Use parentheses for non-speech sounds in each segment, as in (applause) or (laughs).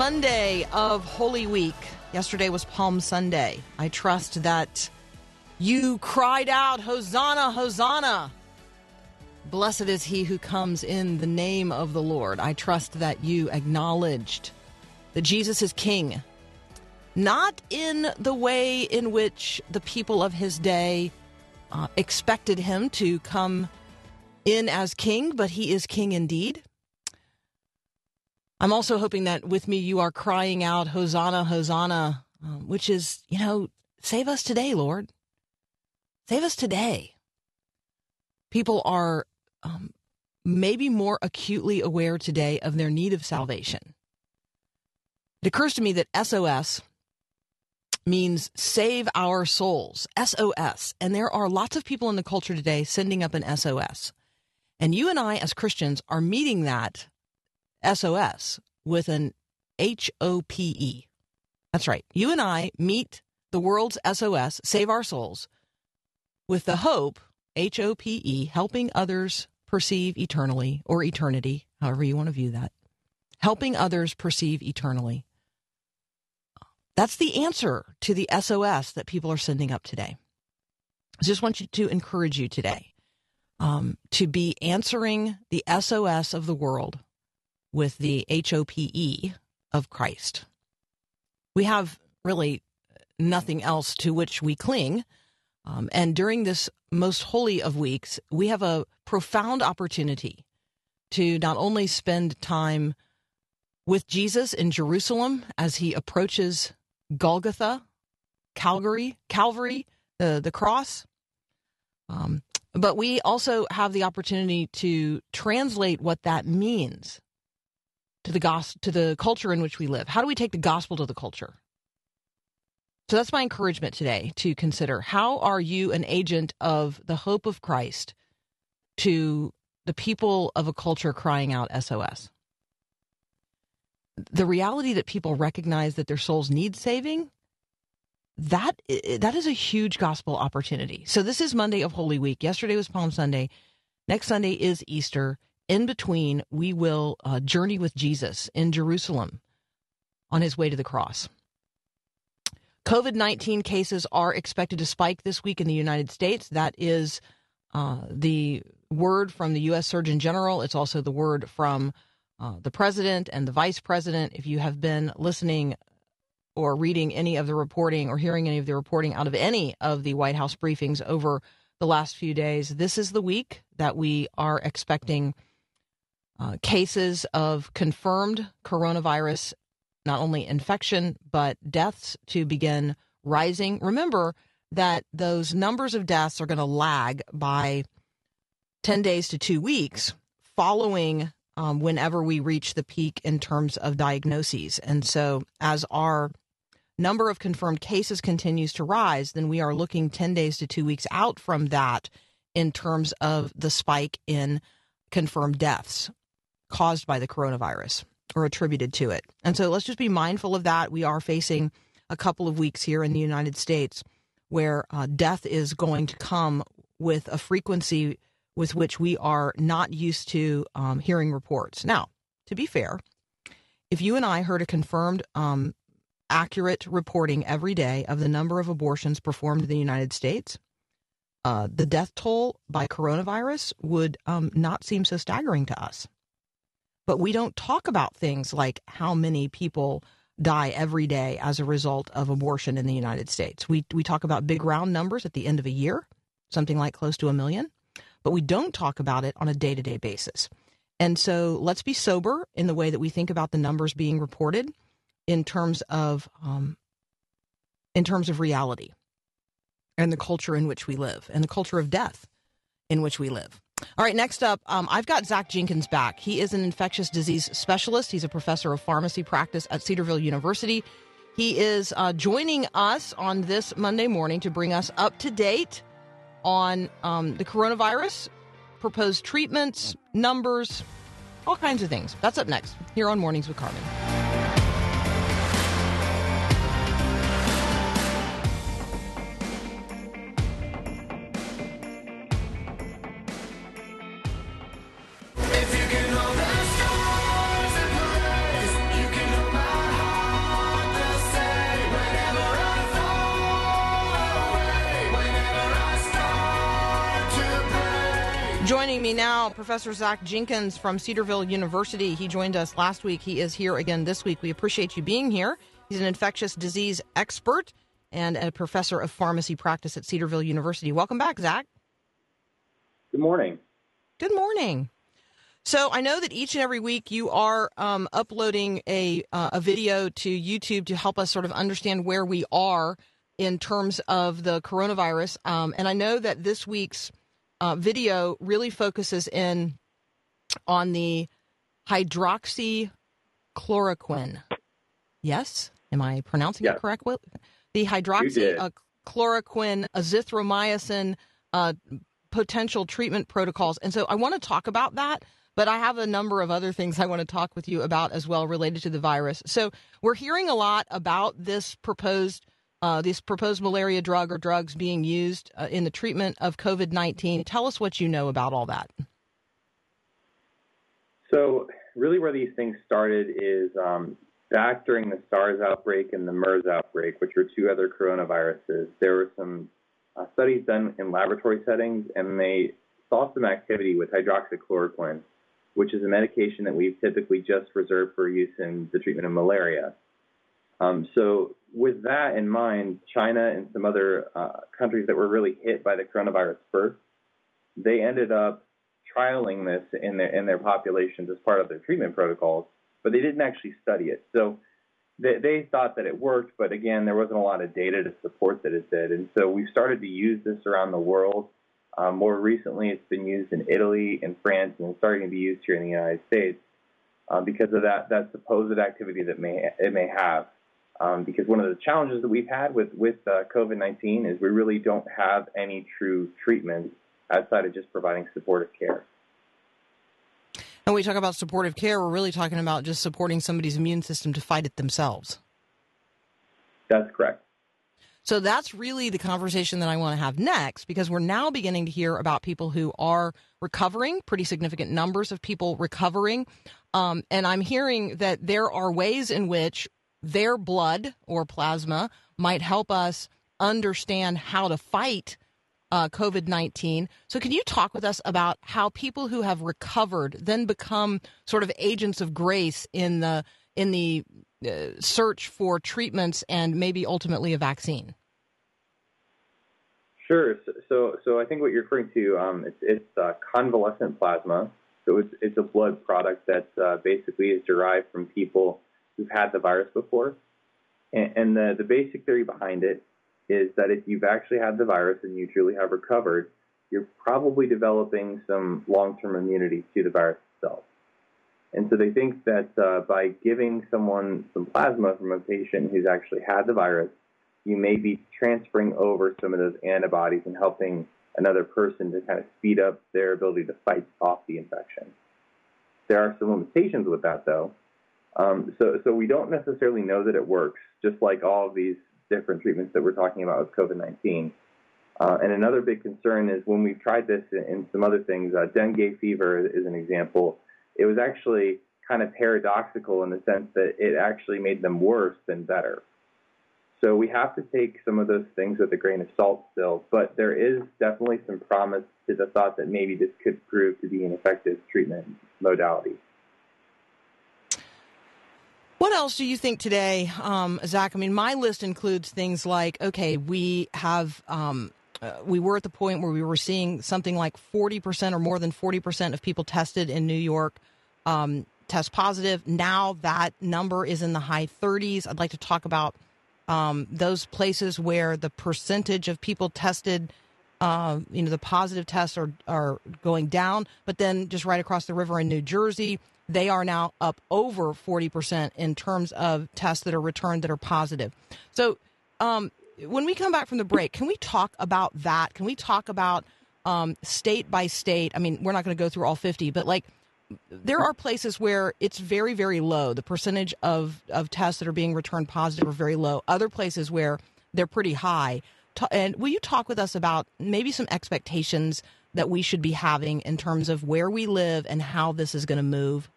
Monday of Holy Week. Yesterday was Palm Sunday. I trust that you cried out, Hosanna, Hosanna. Blessed is he who comes in the name of the Lord. I trust that you acknowledged that Jesus is King, not in the way in which the people of his day uh, expected him to come in as King, but he is King indeed. I'm also hoping that with me you are crying out, Hosanna, Hosanna, um, which is, you know, save us today, Lord. Save us today. People are um, maybe more acutely aware today of their need of salvation. It occurs to me that SOS means save our souls, SOS. And there are lots of people in the culture today sending up an SOS. And you and I, as Christians, are meeting that SOS with an H O P E. That's right. You and I meet the world's SOS, save our souls, with the hope, H O P E, helping others perceive eternally or eternity, however you want to view that, helping others perceive eternally. That's the answer to the SOS that people are sending up today. I just want you to encourage you today um, to be answering the SOS of the world with the HOPE of Christ. We have really nothing else to which we cling. Um, and during this most holy of weeks, we have a profound opportunity to not only spend time with Jesus in Jerusalem as he approaches Golgotha, Calvary, Calvary, the, the cross, um, but we also have the opportunity to translate what that means to the gos- to the culture in which we live. How do we take the gospel to the culture? So that's my encouragement today to consider. How are you an agent of the hope of Christ to the people of a culture crying out SOS? The reality that people recognize that their souls need saving, that that is a huge gospel opportunity. So this is Monday of Holy Week. Yesterday was Palm Sunday. Next Sunday is Easter in between, we will uh, journey with Jesus in Jerusalem on his way to the cross. COVID 19 cases are expected to spike this week in the United States. That is uh, the word from the U.S. Surgeon General. It's also the word from uh, the president and the vice president. If you have been listening or reading any of the reporting or hearing any of the reporting out of any of the White House briefings over the last few days, this is the week that we are expecting uh, cases of confirmed coronavirus, not only infection, but deaths to begin rising. Remember that those numbers of deaths are going to lag by 10 days to two weeks following um, whenever we reach the peak in terms of diagnoses. And so, as our number of confirmed cases continues to rise, then we are looking 10 days to two weeks out from that in terms of the spike in confirmed deaths caused by the coronavirus or attributed to it. And so let's just be mindful of that. We are facing a couple of weeks here in the United States where uh, death is going to come with a frequency with which we are not used to um, hearing reports. Now, to be fair, if you and I heard a confirmed, um, accurate reporting every day of the number of abortions performed in the United States, uh, the death toll by coronavirus would um, not seem so staggering to us. But we don't talk about things like how many people die every day as a result of abortion in the United States. We, we talk about big round numbers at the end of a year, something like close to a million, but we don't talk about it on a day to day basis. And so let's be sober in the way that we think about the numbers being reported in terms of um, in terms of reality and the culture in which we live and the culture of death in which we live. All right, next up, um, I've got Zach Jenkins back. He is an infectious disease specialist. He's a professor of pharmacy practice at Cedarville University. He is uh, joining us on this Monday morning to bring us up to date on um, the coronavirus, proposed treatments, numbers, all kinds of things. That's up next here on Mornings with Carmen. Now, Professor Zach Jenkins from Cedarville University. He joined us last week. He is here again this week. We appreciate you being here. He's an infectious disease expert and a professor of pharmacy practice at Cedarville University. Welcome back, Zach. Good morning. Good morning. So I know that each and every week you are um, uploading a uh, a video to YouTube to help us sort of understand where we are in terms of the coronavirus. Um, and I know that this week's uh, video really focuses in on the hydroxychloroquine. Yes, am I pronouncing Yes. it correctly? The hydroxychloroquine, azithromycin. Uh, potential treatment protocols. And so I want to talk about that, but I have a number of other things I want to talk with you about as well related to the virus. So we're hearing a lot about this proposed uh, this proposed malaria drug or drugs being used uh, in the treatment of COVID 19. Tell us what you know about all that. So, really, where these things started is um, back during the SARS outbreak and the MERS outbreak, which were two other coronaviruses. There were some uh, studies done in laboratory settings, and they saw some activity with hydroxychloroquine, which is a medication that we've typically just reserved for use in the treatment of malaria. Um, so, with that in mind, China and some other uh, countries that were really hit by the coronavirus first, they ended up trialing this in their in their populations as part of their treatment protocols, but they didn't actually study it. So they, they thought that it worked, but again, there wasn't a lot of data to support that it did. And so we've started to use this around the world. Um, more recently, it's been used in Italy and France, and it's starting to be used here in the United States uh, because of that that supposed activity that may it may have. Um, because one of the challenges that we've had with with uh, COVID-19 is we really don't have any true treatments outside of just providing supportive care. And we talk about supportive care, we're really talking about just supporting somebody's immune system to fight it themselves. That's correct. So that's really the conversation that I want to have next because we're now beginning to hear about people who are recovering, pretty significant numbers of people recovering. Um, and I'm hearing that there are ways in which their blood or plasma might help us understand how to fight uh, COVID 19. So, can you talk with us about how people who have recovered then become sort of agents of grace in the in the uh, search for treatments and maybe ultimately a vaccine? Sure. So, so, I think what you're referring to, um, it's, it's uh, convalescent plasma. So it's, it's a blood product that uh, basically is derived from people who've had the virus before. And, and the, the basic theory behind it is that if you've actually had the virus and you truly have recovered, you're probably developing some long-term immunity to the virus itself. And so they think that uh, by giving someone some plasma from a patient who's actually had the virus, you may be transferring over some of those antibodies and helping another person to kind of speed up their ability to fight off the infection. There are some limitations with that, though. Um, so, so we don't necessarily know that it works, just like all of these different treatments that we're talking about with COVID-19. Uh, and another big concern is when we've tried this in, in some other things, uh, dengue fever is an example. It was actually kind of paradoxical in the sense that it actually made them worse than better. So we have to take some of those things with a grain of salt still, but there is definitely some promise to the thought that maybe this could prove to be an effective treatment modality. What else do you think today, um, Zach? I mean, my list includes things like okay, we have. Um, uh, we were at the point where we were seeing something like 40% or more than 40% of people tested in New York um, test positive. Now that number is in the high 30s. I'd like to talk about um, those places where the percentage of people tested, uh, you know, the positive tests are, are going down. But then just right across the river in New Jersey, they are now up over 40% in terms of tests that are returned that are positive. So um, when we come back from the break, can we talk about that? Can we talk about um, state by state? I mean, we're not going to go through all 50, but like there are places where it's very, very low. The percentage of, of tests that are being returned positive are very low. Other places where they're pretty high. And will you talk with us about maybe some expectations that we should be having in terms of where we live and how this is going to move?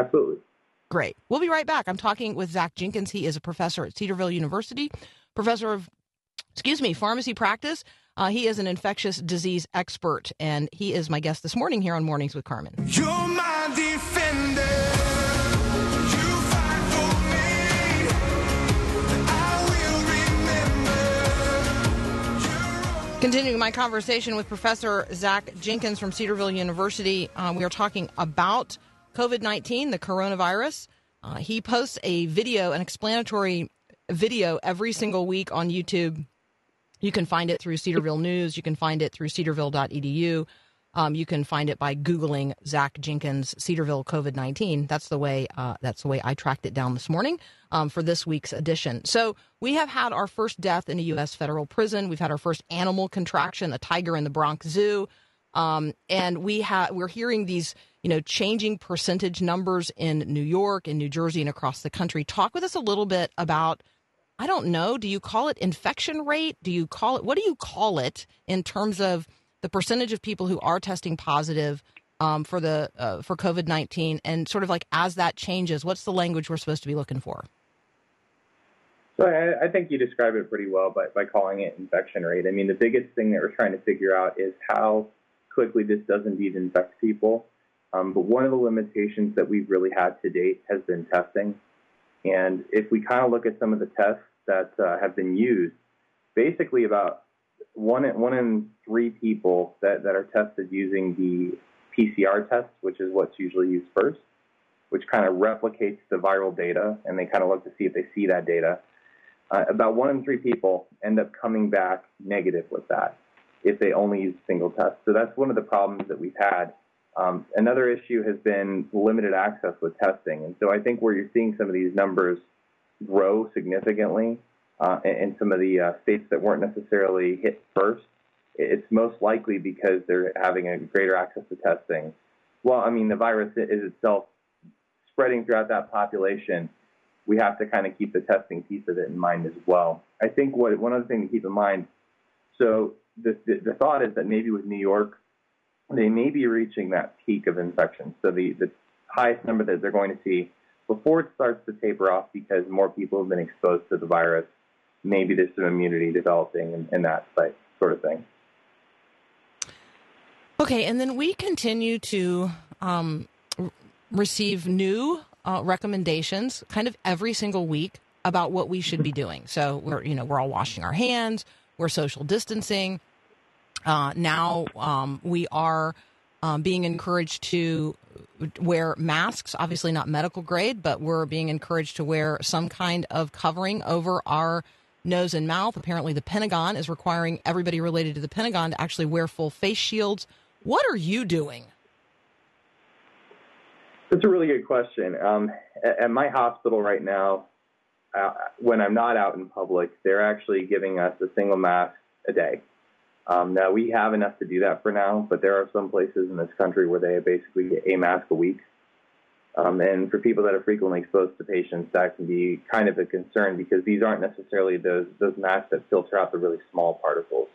Absolutely. Great. We'll be right back. I'm talking with Zach Jenkins. He is a professor at Cedarville University, professor of, excuse me, pharmacy practice. Uh, he is an infectious disease expert, and he is my guest this morning here on Mornings with Carmen. You're my defender. You fight for me. I will remember. Continuing my conversation with Professor Zach Jenkins from Cedarville University, uh, we are talking about COVID 19, the coronavirus. Uh, he posts a video, an explanatory video every single week on YouTube. You can find it through Cedarville News. You can find it through cedarville.edu. Um, you can find it by googling Zach Jenkins Cedarville COVID nineteen. That's the way. Uh, that's the way I tracked it down this morning um, for this week's edition. So we have had our first death in a U.S. federal prison. We've had our first animal contraction, a tiger in the Bronx Zoo, um, and we have we're hearing these you know changing percentage numbers in New York, in New Jersey, and across the country. Talk with us a little bit about. I don't know. Do you call it infection rate? Do you call it what do you call it in terms of the percentage of people who are testing positive um, for the uh, for COVID nineteen, and sort of like as that changes, what's the language we're supposed to be looking for? So I, I think you describe it pretty well by, by calling it infection rate. I mean, the biggest thing that we're trying to figure out is how quickly this does indeed infect people. Um, but one of the limitations that we've really had to date has been testing. And if we kind of look at some of the tests that uh, have been used, basically about one in, one in three people that, that are tested using the PCR test, which is what's usually used first, which kind of replicates the viral data, and they kind of look to see if they see that data. Uh, about one in three people end up coming back negative with that if they only use a single test. So that's one of the problems that we've had. Um, another issue has been limited access with testing. And so I think where you're seeing some of these numbers grow significantly uh, in, some of the uh, states that weren't necessarily hit first, it's most likely because they're having a greater access to testing. Well, I mean, the virus is itself spreading throughout that population. We have to kind of keep the testing piece of it in mind as well. I think what one other thing to keep in mind. So the, the, the thought is that maybe with New York, they may be reaching that peak of infection. So the, the highest number that they're going to see before it starts to taper off because more people have been exposed to the virus. Maybe there's some immunity developing and, and that sort of thing. Okay, and then we continue to um, receive new uh, recommendations kind of every single week about what we should be doing. So we're you know we're all washing our hands, we're social distancing. Uh, now um, we are um, being encouraged to wear masks, obviously not medical grade, but we're being encouraged to wear some kind of covering over our nose and mouth. Apparently, the Pentagon is requiring everybody related to the Pentagon to actually wear full face shields. What are you doing? That's a really good question. Um, at, my hospital right now, uh, when I'm not out in public, they're actually giving us a single mask a day. Um, now we have enough to do that for now, but there are some places in this country where they basically get a mask a week. Um, and for people that are frequently exposed to patients, that can be kind of a concern because these aren't necessarily those those masks that filter out the really small particles.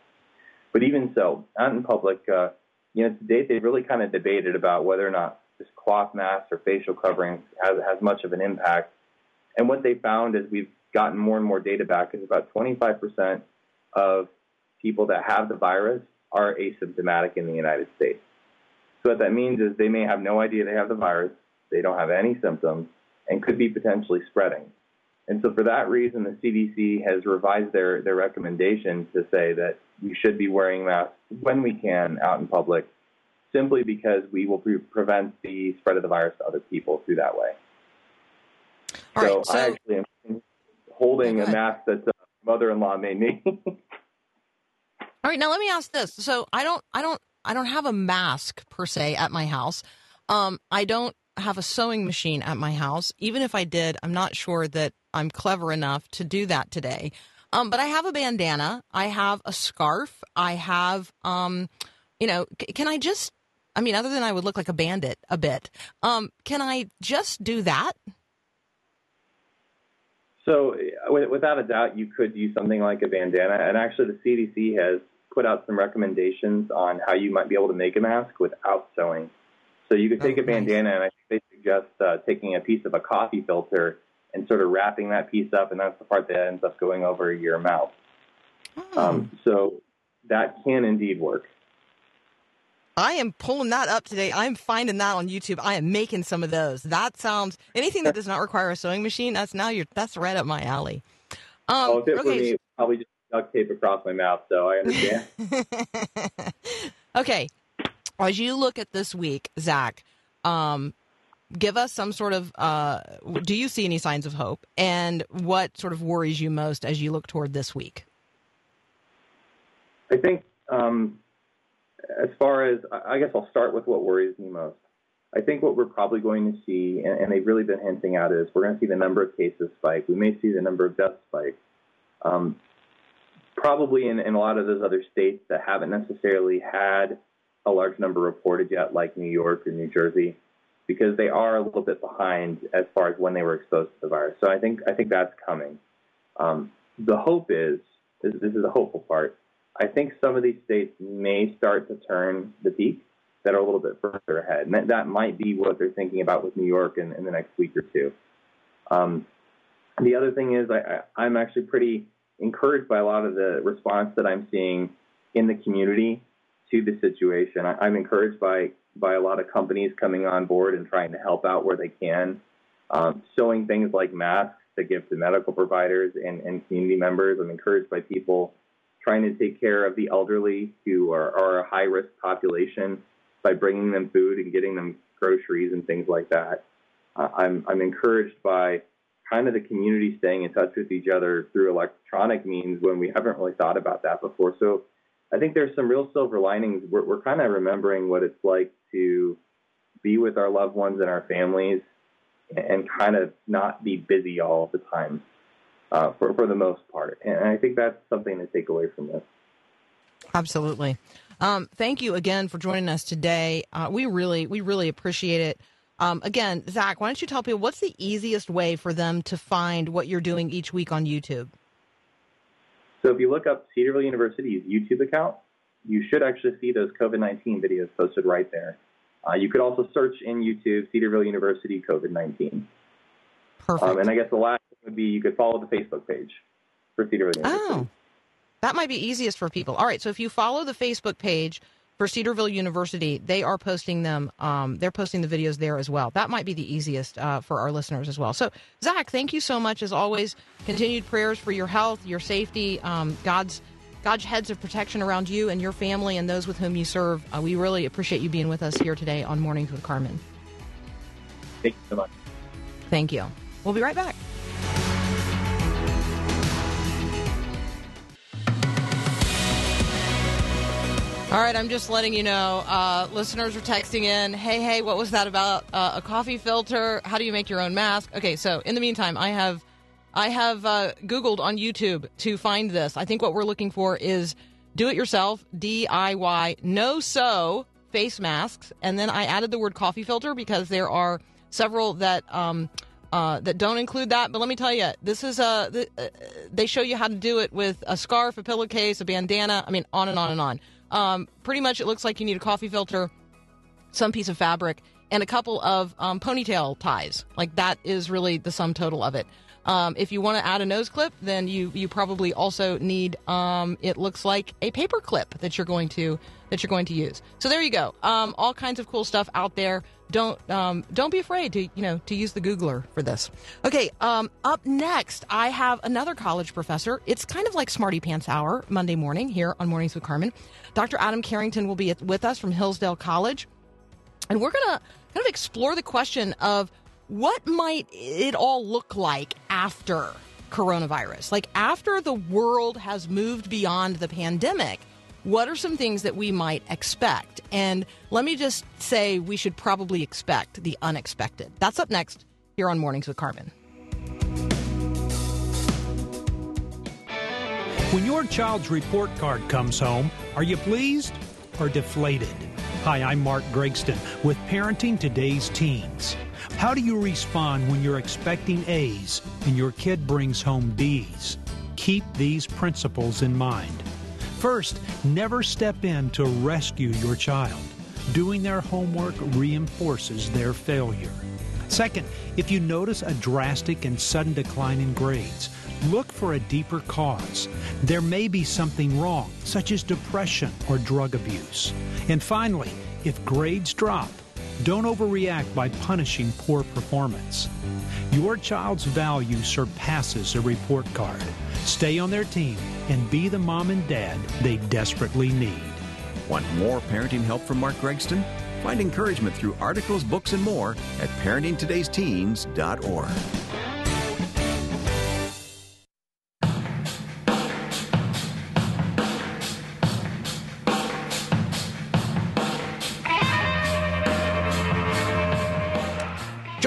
But even so, out in public, uh, you know, to date they've really kind of debated about whether or not this cloth mask or facial covering has, has much of an impact. And what they found is we've gotten more and more data back is about 25% of people that have the virus are asymptomatic in the United States. So what that means is they may have no idea they have the virus, they don't have any symptoms, and could be potentially spreading. And so for that reason, the CDC has revised their, their recommendation to say that we should be wearing masks when we can out in public, simply because we will pre- prevent the spread of the virus to other people through that way. All so, right, so I actually am holding a mask that uh, mother-in-law made me. (laughs) All right, now let me ask this. So I don't, I don't, I don't have a mask per se at my house. Um, I don't have a sewing machine at my house. Even if I did, I'm not sure that I'm clever enough to do that today. Um, but I have a bandana. I have a scarf. I have, um, you know, c- can I just? I mean, other than I would look like a bandit a bit. Um, can I just do that? So, uh, without a doubt, you could use something like a bandana. And actually, the CDC has put out some recommendations on how you might be able to make a mask without sewing. So, you could take Oh, a nice. bandana, and I think they suggest uh, taking a piece of a coffee filter and sort of wrapping that piece up, and that's the part that ends up going over your mouth. Hmm. Um, so, that can indeed work. I am pulling that up today. I'm finding that on YouTube. I am making some of those. That sounds anything that does not require a sewing machine. That's now you're that's right up my alley. Um, oh, if it were okay. me, probably just duct tape across my mouth, so I understand. (laughs) okay. As you look at this week, Zach, um, give us some sort of. Uh, do you see any signs of hope, and what sort of worries you most as you look toward this week? I think, um, as far as, I I guess I'll start with what worries me most. I think what we're probably going to see, and, and they've really been hinting at, is we're going to see the number of cases spike. We may see the number of deaths spike. Um, probably in, in a lot of those other states that haven't necessarily had a large number reported yet, like New York or New Jersey, because they are a little bit behind as far as when they were exposed to the virus. So I think I think that's coming. Um, the hope is this, this is the hopeful part. I think some of these states may start to turn the peak that are a little bit further ahead, and that, that might be what they're thinking about with New York in, in the next week or two. Um, the other thing is I, I, I'm actually pretty encouraged by a lot of the response that I'm seeing in the community to the situation. I, I'm encouraged by by a lot of companies coming on board and trying to help out where they can, um, showing things like masks to give to medical providers and, and community members. I'm encouraged by people trying to take care of the elderly who are, are a high risk population by bringing them food and getting them groceries and things like that. Uh, I'm I'm encouraged by kind of the community staying in touch with each other through electronic means when we haven't really thought about that before. So I think there's some real silver linings. We're, we're kind of remembering what it's like to be with our loved ones and our families and kind of not be busy all the time uh, for, for the most part. And I think that's something to take away from this. Absolutely. Um, thank you again for joining us today. Uh, we really, we really appreciate it. Um, again, Zach, why don't you tell people what's the easiest way for them to find what you're doing each week on YouTube? So if you look up Cedarville University's YouTube account, you should actually see those COVID 19 videos posted right there. Uh, you could also search in YouTube Cedarville University COVID 19. Perfect. Um, and I guess the last thing would be you could follow the Facebook page for Cedarville University. Oh, that might be easiest for people. All right. So if you follow the Facebook page for Cedarville University, they are posting them. Um, they're posting the videos there as well. That might be the easiest uh, for our listeners as well. So Zach, thank you so much as always. Continued prayers for your health, your safety, um, God's God's heads of protection around you and your family and those with whom you serve. Uh, we really appreciate you being with us here today on Mornings with Carmen. Thank you so much. Thank you. We'll be right back. All right, I'm just letting you know. Uh, listeners are texting in, "Hey, hey, what was that about? Uh, a coffee filter? How do you make your own mask?" Okay, so in the meantime, I have, I have uh, Googled on YouTube to find this. I think what we're looking for is do-it-yourself DIY no sew face masks, and then I added the word coffee filter because there are several that um, uh, that don't include that. But let me tell you, this is a uh, they show you how to do it with a scarf, a pillowcase, a bandana. I mean, on and on and on. Um, pretty much, it looks like you need a coffee filter, some piece of fabric, and a couple of um, ponytail ties. Like that is really the sum total of it. Um, if you want to add a nose clip, then you you probably also need. Um, it looks like a paper clip that you're going to that you're going to use. So there you go. Um, all kinds of cool stuff out there. Don't um, don't be afraid to you know to use the Googler for this. Okay. Um, up next, I have another college professor. It's kind of like Smarty Pants Hour Monday morning here on Mornings with Carmen. Dr. Adam Carrington will be with us from Hillsdale College. And we're to kind of explore the question of what might it all look like after coronavirus? Like after the world has moved beyond the pandemic, what are some things that we might expect? And let me just say we should probably expect the unexpected. That's up next here on Mornings with Carmen. When your child's report card comes home, are you pleased or deflated? Hi, I'm Mark Gregston with Parenting Today's Teens. How do you respond when you're expecting A's and your kid brings home B's? Keep these principles in mind. First, never step in to rescue your child. Doing their homework reinforces their failure. Second, if you notice a drastic and sudden decline in grades, look for a deeper cause. There may be something wrong, such as depression or drug abuse. And finally, if grades drop, don't overreact by punishing poor performance. Your child's value surpasses a report card. Stay on their team and be the mom and dad they desperately need. Want more parenting help from Mark Gregston? Find encouragement through articles, books, and more at parentingtodaysteens.org.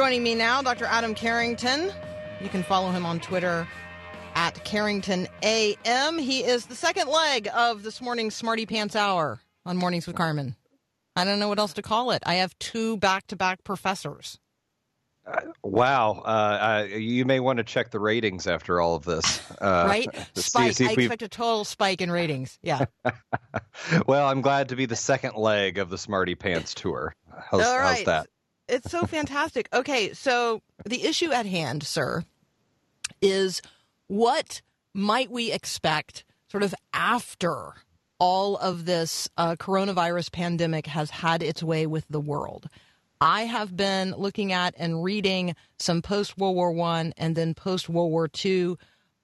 Joining me now, Dr. Adam Carrington. You can follow him on Twitter at Carrington AM. He is the second leg of this morning's Smarty Pants Hour on Mornings with Carmen. I don't know what else to call it. I have two back to back professors. Wow, uh, uh, you may want to check the ratings after all of this, uh, (laughs) right? (laughs) Spike. see if I we've- expect a total spike in ratings. Yeah. (laughs) well, I'm glad to be the second leg of the Smarty Pants tour. How's, All how's that? It's so fantastic. Okay, so the issue at hand, sir, is what might we expect sort of after all of this uh, coronavirus pandemic has had its way with the world? I have been looking at and reading some post World War One and then post World War Two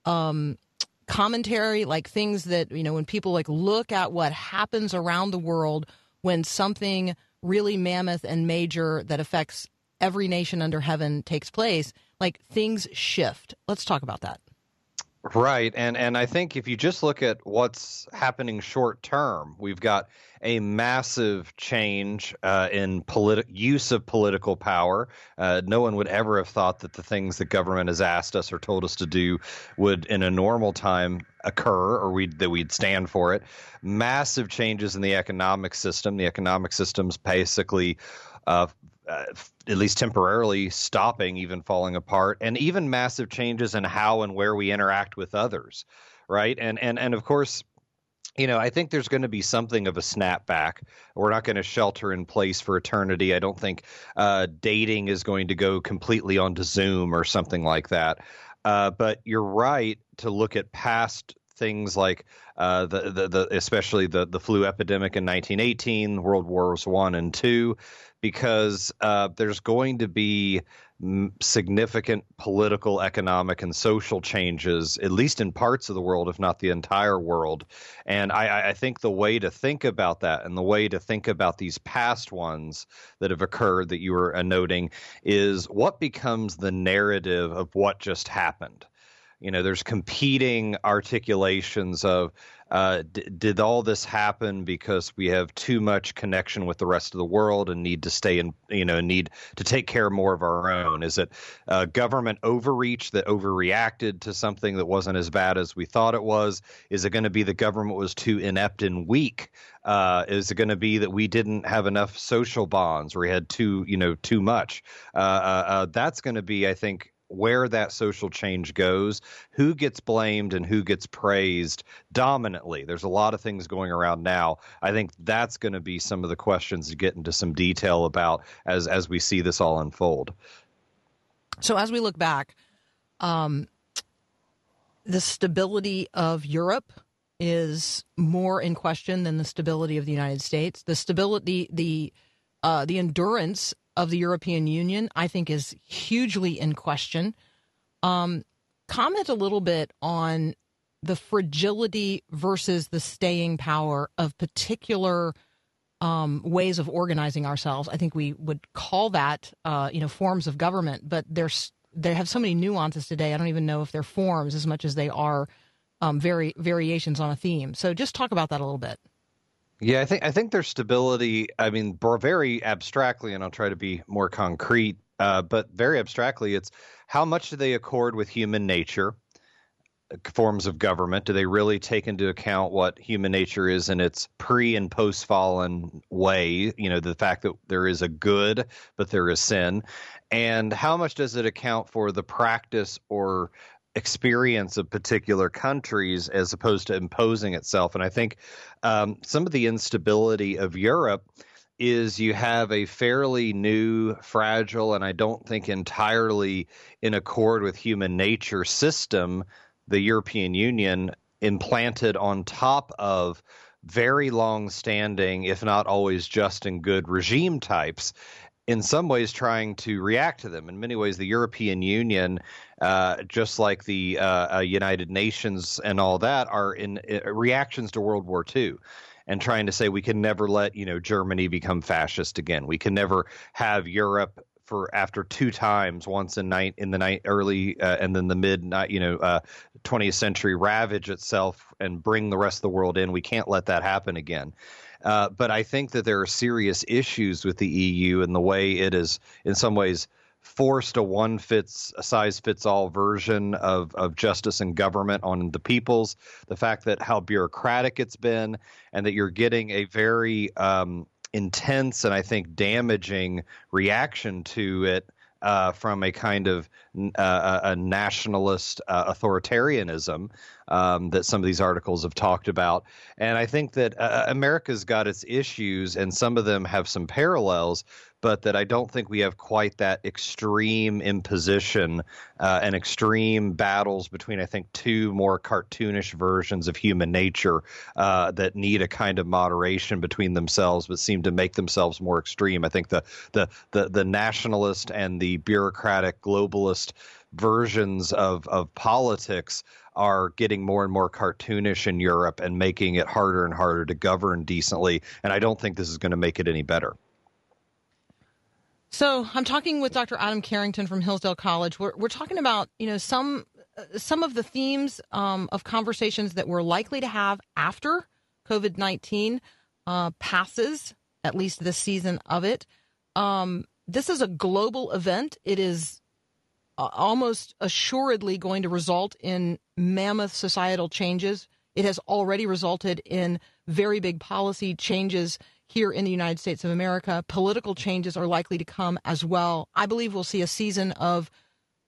um, commentary, like things that you know when people like look at what happens around the world when something really mammoth and major that affects every nation under heaven takes place, like things shift. Let's talk about that. Right, and and I think if you just look at what's happening short term, we've got a massive change uh, in politi- use of political power. Uh, no one would ever have thought that the things that government has asked us or told us to do would, in a normal time, occur, or we that we'd stand for it. Massive changes in the economic system. The economic system's basically. Uh, uh, at least temporarily stopping, even falling apart, and even massive changes in how and where we interact with others, right? And and and of course, you know, I think there's going to be something of a snapback. We're not going to shelter in place for eternity. I don't think uh, dating is going to go completely onto Zoom or something like that. Uh, but you're right to look at past things like uh, the, the the especially the the flu epidemic in 1918, World Wars One and Two, because uh, there's going to be significant political, economic, and social changes, at least in parts of the world, if not the entire world. And I, I think the way to think about that and the way to think about these past ones that have occurred that you were noting is what becomes the narrative of what just happened you know there's competing articulations of uh, d- did all this happen because we have too much connection with the rest of the world and need to stay in you know need to take care more of our own? Is it uh, government overreach that overreacted to something that wasn't as bad as we thought it was? Is it going to be the government was too inept and weak? Uh, is it going to be that we didn't have enough social bonds or we had too you know too much? Uh, uh, uh, that's going to be i think where that social change goes, who gets blamed and who gets praised dominantly. There's a lot of things going around now. I think that's going to be some of the questions to get into some detail about as as we see this all unfold. So as we look back, um, the stability of Europe is more in question than the stability of the United States. The stability, the uh, the endurance of the European Union, I think, is hugely in question. Um, comment a little bit on the fragility versus the staying power of particular um, ways of organizing ourselves. I think we would call that, uh, you know, forms of government, but there's they have so many nuances today. I don't even know if they're forms as much as they are um, vari- variations on a theme. So just talk about that a little bit. Yeah, I think I think there's stability. I mean, very abstractly, and I'll try to be more concrete. Uh, but very abstractly, it's how much do they accord with human nature? forms of government? Do they really take into account what human nature is in its pre and post fallen way? You know, the fact that there is a good, but there is sin. And how much does it account for the practice or experience of particular countries as opposed to imposing itself? And I think um, some of the instability of Europe is you have a fairly new, fragile, and I don't think entirely in accord with human nature system the European Union implanted on top of very long standing, if not always just and good regime types, in some ways trying to react to them. In many ways, the European Union, uh, just like the uh, uh, United Nations and all that, are in uh, reactions to World War II and trying to say we can never let you know Germany become fascist again. We can never have Europe for after two times, once in night in the night early uh, and then the mid you know uh, 20th century ravage itself and bring the rest of the world in. We can't let that happen again. Uh, but I think that there are serious issues with the EU and the way it is, in some ways, forced a one fits a size fits all version of, of justice and government on the peoples. The fact that how bureaucratic it's been, and that you're getting a very um, intense and I think damaging reaction to it uh, from a kind of uh, a nationalist uh, authoritarianism um, that some of these articles have talked about. And I think that uh, America's got its issues, and some of them have some parallels, but that I don't think we have quite that extreme imposition uh, and extreme battles between, I think, two more cartoonish versions of human nature uh, that need a kind of moderation between themselves, but seem to make themselves more extreme. I think the the the, the nationalist and the bureaucratic globalist versions of of politics are getting more and more cartoonish in Europe and making it harder and harder to govern decently. And I don't think this is going to make it any better. So I'm talking with Dr. Adam Carrington from Hillsdale College. We're, we're talking about you know some uh, some of the themes um, of conversations that we're likely to have after COVID nineteen uh, passes, at least this season of it. Um, this is a global event. It is uh, almost assuredly going to result in mammoth societal changes. It has already resulted in very big policy changes here in the United States of America. Political changes are likely to come as well. I believe we'll see a season of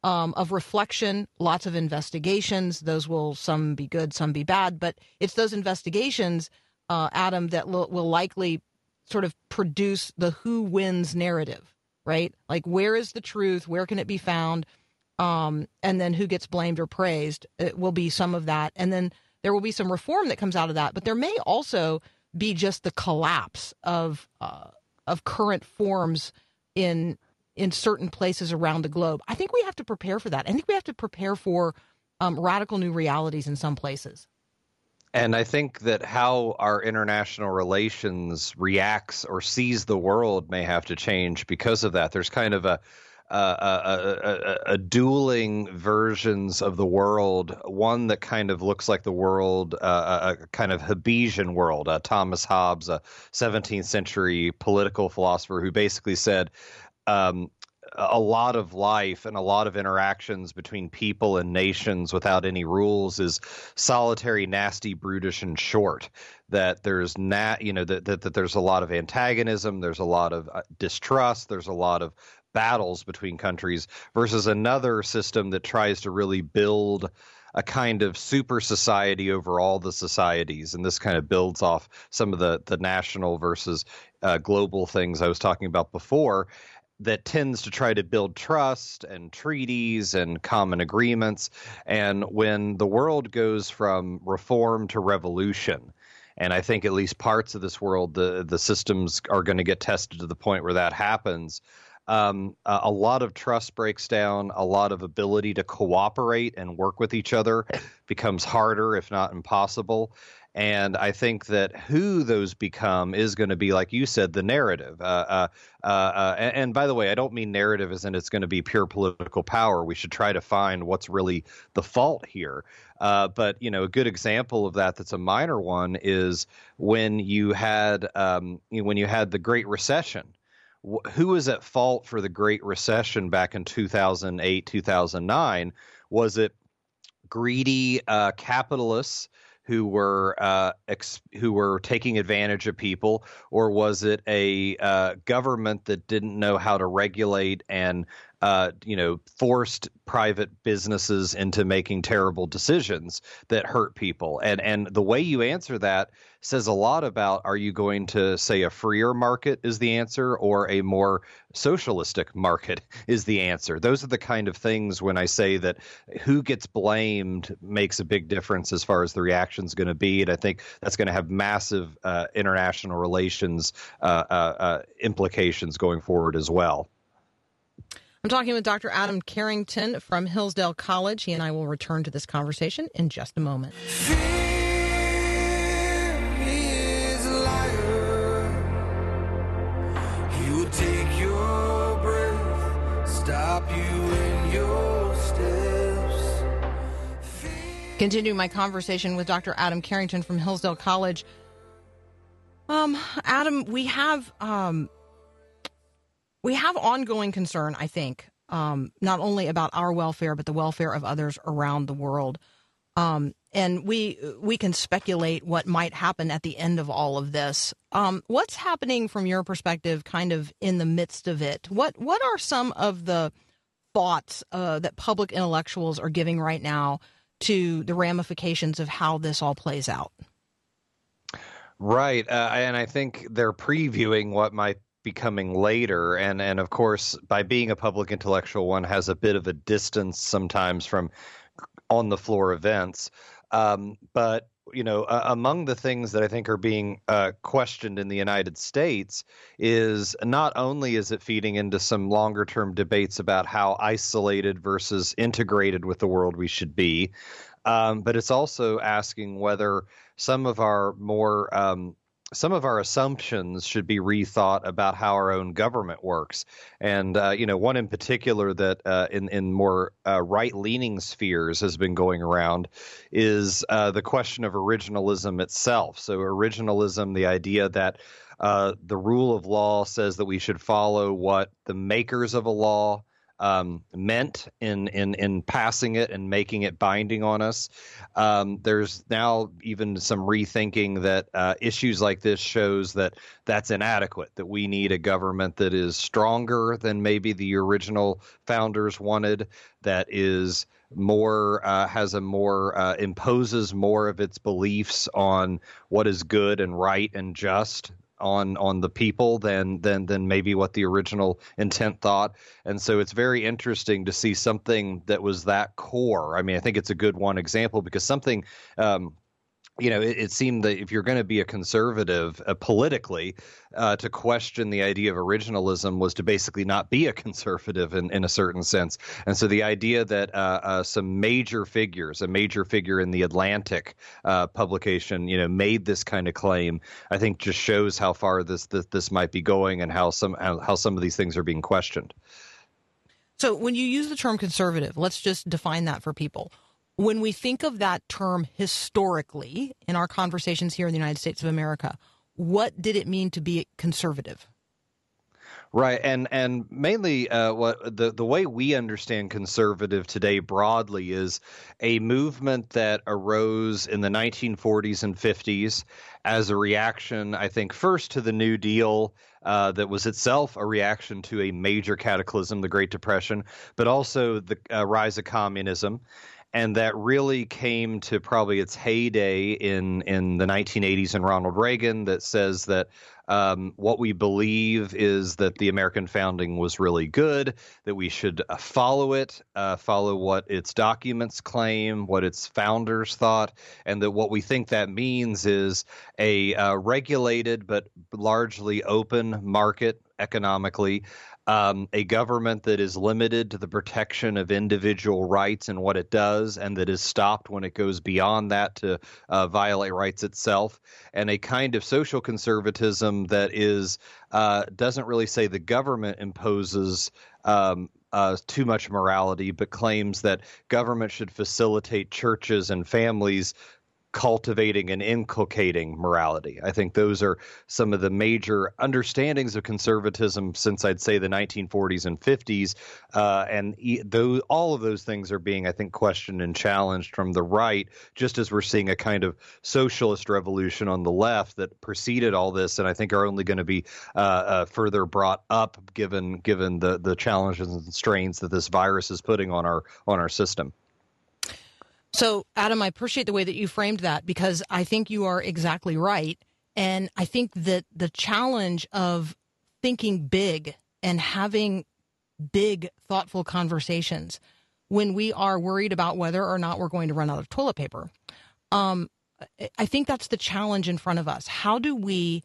um, of reflection, lots of investigations. Those will some be good, some be bad, but it's those investigations, uh, Adam, that will, will likely sort of produce the who wins narrative, right? Like where is the truth? Where can it be found? Um, and then who gets blamed or praised? It will be some of that, and then there will be some reform that comes out of that. But there may also be just the collapse of uh, of current forms in in certain places around the globe. I think we have to prepare for that. I think we have to prepare for um, radical new realities in some places. And I think that how our international relations reacts or sees the world may have to change because of that. There's kind of a uh, a, a, a, dueling versions of the world. One that kind of looks like the world, uh, a, kind of Hobbesian world. Uh, Thomas Hobbes, a 17th century political philosopher, who basically said. Um, a lot of life and a lot of interactions between people and nations without any rules is solitary, nasty, brutish, and short. That there's nat, you know, that, that, that there's a lot of antagonism, there's a lot of uh, distrust, there's a lot of battles between countries versus another system that tries to really build a kind of super society over all the societies. And this kind of builds off some of the, the national versus uh, global things I was talking about before that tends to try to build trust and treaties and common agreements. And when the world goes from reform to revolution, and I think at least parts of this world, the the systems are going to get tested to the point where that happens um, a, lot of trust breaks down, a lot of ability to cooperate and work with each other becomes harder, if not impossible. And I think that who those become is going to be, like you said, the narrative. Uh, uh, uh, uh, and, and by the way, I don't mean narrative as in it's going to be pure political power. We should try to find what's really the fault here. Uh, but you know, a good example of that that's a minor one is when you had um, when you had the Great Recession. Wh- Who was at fault for the Great Recession back in 2008, 2009? Was it greedy uh, capitalists who were uh, ex- who were taking advantage of people, or was it a uh, government that didn't know how to regulate and uh, you know forced private businesses into making terrible decisions that hurt people? And and the way you answer that says a lot about are you going to say a freer market is the answer or a more socialistic market (laughs) is the answer? Those are the kind of things when i say that who gets blamed makes a big difference as far as the reaction is going to be. And i think that's going to have massive uh, international relations uh, uh, uh, implications going forward as well I'm talking with Dr. Adam Carrington from Hillsdale College. He and I will return to this conversation in just a moment. Continuing my conversation with Dr. Adam Carrington from Hillsdale College. Um, Adam, we have um, we have ongoing concern, I think, um, not only about our welfare but the welfare of others around the world. Um, and we we can speculate what might happen at the end of all of this. Um, what's happening from your perspective, kind of in the midst of it? What what are some of the thoughts uh, that public intellectuals are giving right now to the ramifications of how this all plays out? Right, uh, and I think they're previewing what might be coming later, and and of course, by being a public intellectual, one has a bit of a distance sometimes from on the floor events. Um, but you know, uh, among the things that I think are being uh, questioned in the United States is not only is it feeding into some longer term debates about how isolated versus integrated with the world we should be, um, but it's also asking whether some of our more um, some of our assumptions should be rethought about how our own government works. And uh, you know, one in particular that uh, in in more uh, right leaning spheres has been going around is uh, the question of originalism itself. So originalism, the idea that uh, the rule of law says that we should follow what the makers of a law um, meant in, in in passing it and making it binding on us. Um, there's now even some rethinking that uh, issues like this shows that that's inadequate. That we need a government that is stronger than maybe the original founders wanted. That is more uh, has a more uh, imposes more of its beliefs on what is good and right and just on on the people than than than maybe what the original intent thought. And so it's very interesting to see something that was that core. I mean i think it's a good one example because something um you know, it, it seemed that if you're going to be a conservative uh, politically, uh, to question the idea of originalism was to basically not be a (laughs) conservative in, in a certain sense. And so the idea that uh, uh, some major figures, a major figure in the Atlantic uh, publication, you know, made this kind of claim, I think just shows how far this this, this might be going and how some how, how some of these things are being questioned. So when you use the term conservative, let's just define that for people. When we think of that term historically in our conversations here in the United States of America, what did it mean to be conservative? Right, and and mainly uh, what the the way we understand conservative today broadly is a movement that arose in the 1940s and 50s as a reaction, I think, first to the New Deal. Uh, that was itself a reaction to a major cataclysm, the Great Depression, but also the uh, rise of communism and that really came to probably its heyday in in the 1980s in Ronald Reagan that says that um, what we believe is that the American founding was really good, that we should uh, follow it, uh, follow what its documents claim, what its founders thought, and that what we think that means is a uh, regulated but largely open market economically um, a government that is limited to the protection of individual rights and what it does, and that is stopped when it goes beyond that to uh, violate rights itself, and a kind of social conservatism that is uh, doesn't really say the government imposes. Um, uh, too much morality, but claims that government should facilitate churches and families cultivating and inculcating morality. I think those are some of the major understandings of conservatism since I'd say the 1940s and 50s, uh, and those, all of those things are being, I think, questioned and challenged from the right, just as we're seeing a kind of socialist revolution on the left that preceded all this, and I think are only going to be uh, uh, further brought up given given the the challenges and strains that this virus is putting on our on our system. So, Adam, I appreciate the way that you framed that because I think you are exactly right. And I think that the challenge of thinking big and having big, thoughtful conversations when we are worried about whether or not we're going to run out of toilet paper, um, I think that's the challenge in front of us. How do we,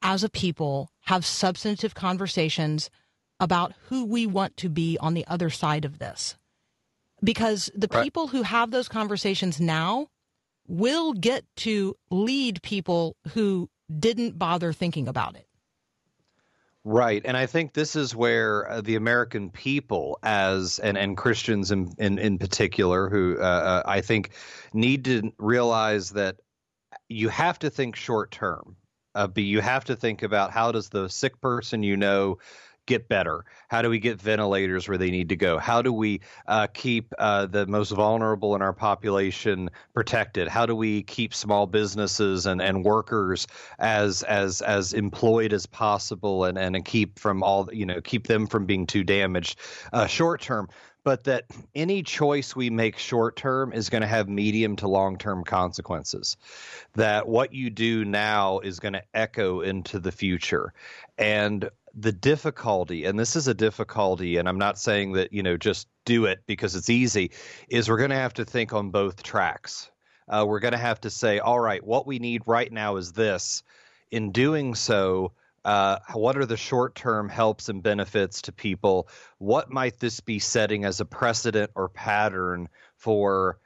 as a people, have substantive conversations about who we want to be on the other side of this? Because the Right. people who have those conversations now will get to lead people who didn't bother thinking about it. Right, and I think this is where uh, the American people, as and, and Christians in, in in particular, who uh, uh, I think need to realize that you have to think short term. Uh, but you have to think about how does the sick person you know get better? How do we get ventilators where they need to go? How do we uh, keep uh, the most vulnerable in our population protected? How do we keep small businesses and, and workers as as as employed as possible and, and keep from all you know keep them from being too damaged uh, short term? But that any choice we make short term is going to have medium to long term consequences. That what you do now is going to echo into the future. And the difficulty, and this is a difficulty, and I'm not saying that, you know, just do it because it's easy, is we're going to have to think on both tracks. Uh, we're going to have to say, all right, what we need right now is this. In doing so, uh, what are the short term helps and benefits to people? What might this be setting as a precedent or pattern for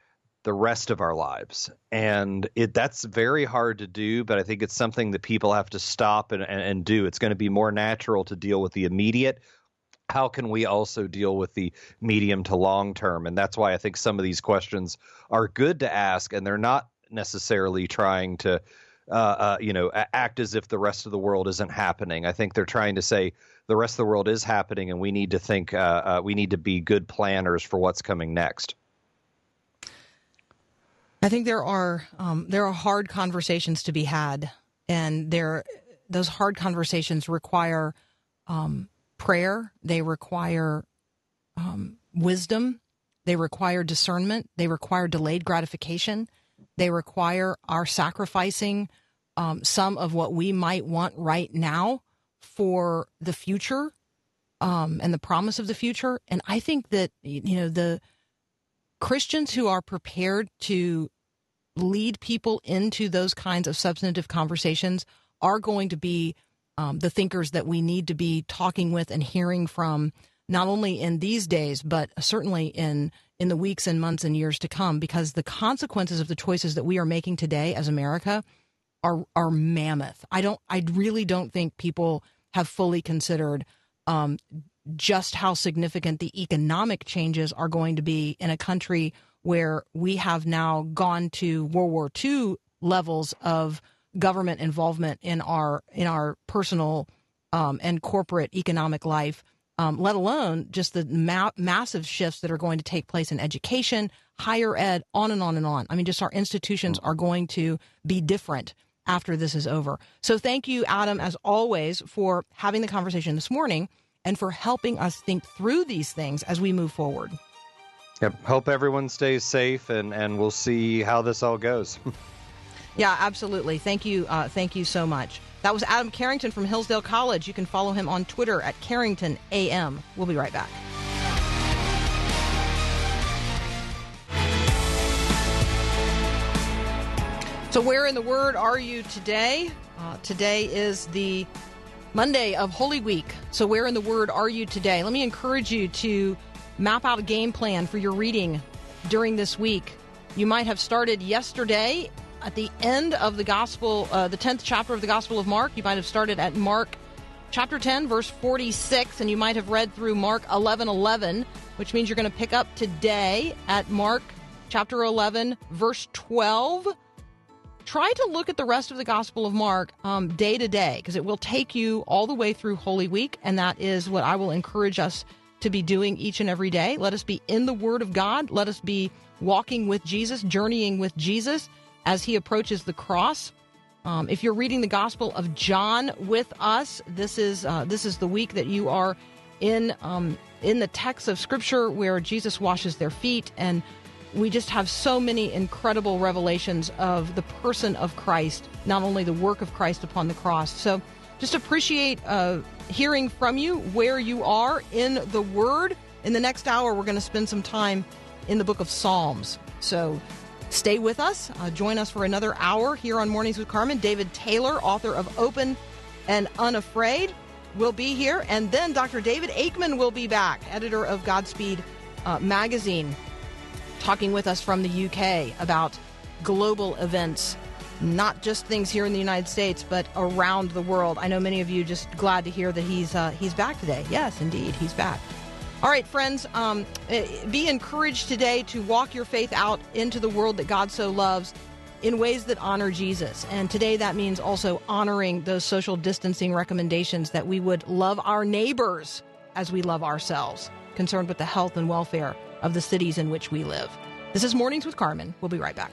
the rest of our lives? And it that's very hard to do, but I think it's something that people have to stop and, and, and do. It's going to be more natural to deal with the immediate. How can we also deal with the medium to long term? And that's why I think some of these questions are good to ask, and they're not necessarily trying to uh, uh, you know, act as if the rest of the world isn't happening. I think they're trying to say the rest of the world is happening, and we need to think, uh, uh, we need to be good planners for what's coming next. I think there are um, there are hard conversations to be had, and there those hard conversations require um, prayer. They require um, wisdom. They require discernment. They require delayed gratification. They require our sacrificing um, some of what we might want right now for the future um, and the promise of the future. And I think that you know the Christians who are prepared to lead people into those kinds of substantive conversations are going to be um, the thinkers that we need to be talking with and hearing from, not only in these days, but certainly in in the weeks and months and years to come, because the consequences of the choices that we are making today as America are are mammoth. I don't, I really don't think people have fully considered um, just how significant the economic changes are going to be in a country where we have now gone to World War II levels of government involvement in our in our personal um, and corporate economic life, um, let alone just the ma- massive shifts that are going to take place in education, higher ed, on and on and on. I mean, just our institutions are going to be different after this is over. So, thank you, Adam, as always, for having the conversation this morning and for helping us think through these things as we move forward. Yep. Hope everyone stays safe, and and we'll see how this all goes. (laughs) Yeah, absolutely. Thank you. Uh, thank you so much. That was Adam Carrington from Hillsdale College. You can follow him on Twitter at Carrington AM. We'll be right back. So, where in the Word are you today? Uh, today is the Monday of Holy Week. So, where in the Word are you today? Let me encourage you to map out a game plan for your reading during this week. You might have started yesterday at the end of the Gospel, uh, the 10th chapter of the Gospel of Mark. You might have started at Mark chapter 10, verse 46, and you might have read through Mark 11 11, which means you're going to pick up today at Mark chapter 11, verse 12 try to look at the rest of the Gospel of Mark um, day to day because it will take you all the way through Holy Week. And that is what I will encourage us to be doing each and every day. Let us be in the Word of God. Let us be walking with Jesus, journeying with Jesus as he approaches the cross. Um, if you're reading the Gospel of John with us, this is uh, this is the week that you are in um, in the text of Scripture where Jesus washes their feet and we just have so many incredible revelations of the person of Christ, not only the work of Christ upon the cross. So just appreciate uh, hearing from you where you are in the Word. In the next hour, we're going to spend some time in the book of Psalms. So stay with us. Uh, join us for another hour here on Mornings with Carmen. David Taylor, author of Open and Unafraid, will be here. And then Dr. David Aikman will be back, editor of Godspeed uh, magazine talking with us from the UK about global events, not just things here in the United States, but around the world. I know many of you just glad to hear that he's uh, he's back today. Yes, indeed, he's back. All right, friends, um, eh, be encouraged today to walk your faith out into the world that God so loves in ways that honor Jesus. And today that means also honoring those social distancing recommendations that we would love our neighbors as we love ourselves, concerned with the health and welfare of the cities in which we live. This is Mornings with Carmen. We'll be right back.